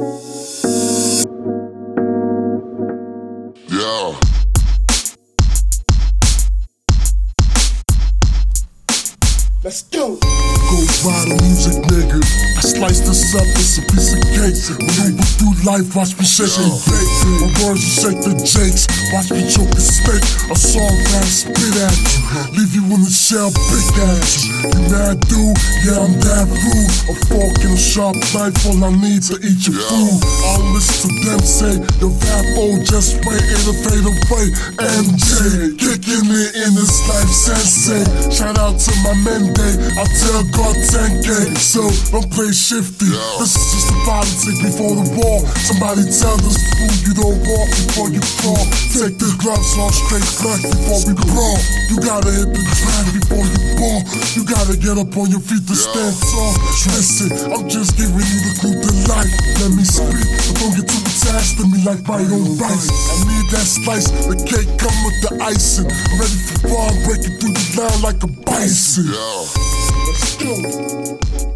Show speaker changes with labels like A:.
A: Yeah.
B: Let's go.
C: Ghost Rider music, nigga. I slice this up, it's a piece of cake. Through life, watch me shake and. My words will shake the jakes, watch me choke a steak. A song that spit at you, leave in the shell, big at you. Mad dude? Yeah, I'm that rude. A fork and a sharp knife, all I need to eat your food. I'll listen to them say, the vapo just wait, it'll fade away. MJ, kicking it in this life, sensei. Shout out to my men day, I tell God 10K, so don't play shifty. This is just the politics before the war. Somebody tell this fool you don't before you fall. Take the gloves off straight back before we brawl. You gotta hit the track before you ball. You gotta get up on your feet to stand tall. Listen, I'm just giving you the clue to life. Let me speak, but don't get too attached to me like my own rice. I need that slice, the cake come with the icing. I'm ready for war, breaking through the line like a bison.
B: Let's go.